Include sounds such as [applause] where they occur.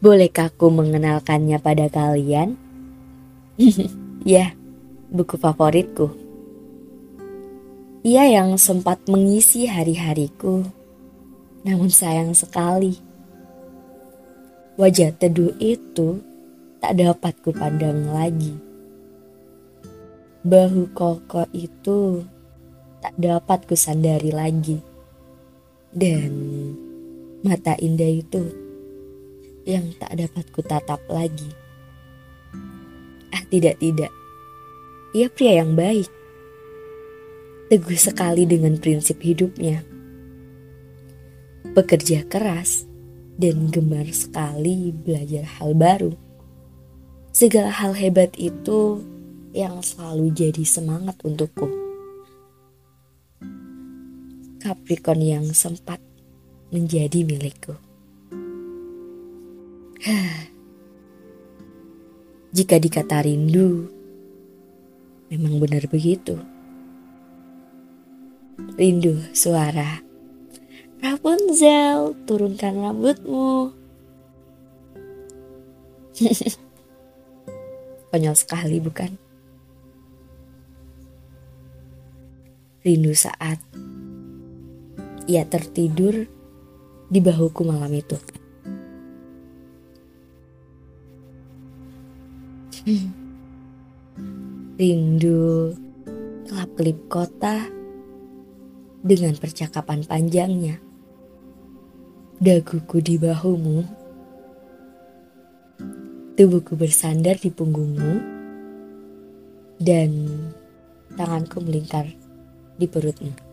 Bolehkah aku mengenalkannya pada kalian? [laughs] ya, buku favoritku. Ia yang sempat mengisi hari-hariku, namun sayang sekali. Wajah teduh itu tak dapat kupandang lagi. Bahu kokoh itu tak dapat kusandari lagi. Dan mata indah itu yang tak dapat kutatap lagi. Ah tidak tidak, ia pria yang baik. Teguh sekali dengan prinsip hidupnya. Bekerja keras dan gemar sekali belajar hal baru. Segala hal hebat itu yang selalu jadi semangat untukku. Capricorn yang sempat menjadi milikku. [sighs] Jika dikata rindu, memang benar begitu. Rindu suara. Rapunzel, turunkan rambutmu. [laughs] Konyol sekali bukan? Rindu saat ia tertidur di bahuku malam itu. Rindu kelap-kelip kota dengan percakapan panjangnya. Daguku di bahumu Tubuhku bersandar di punggungmu dan tanganku melingkar di perutmu.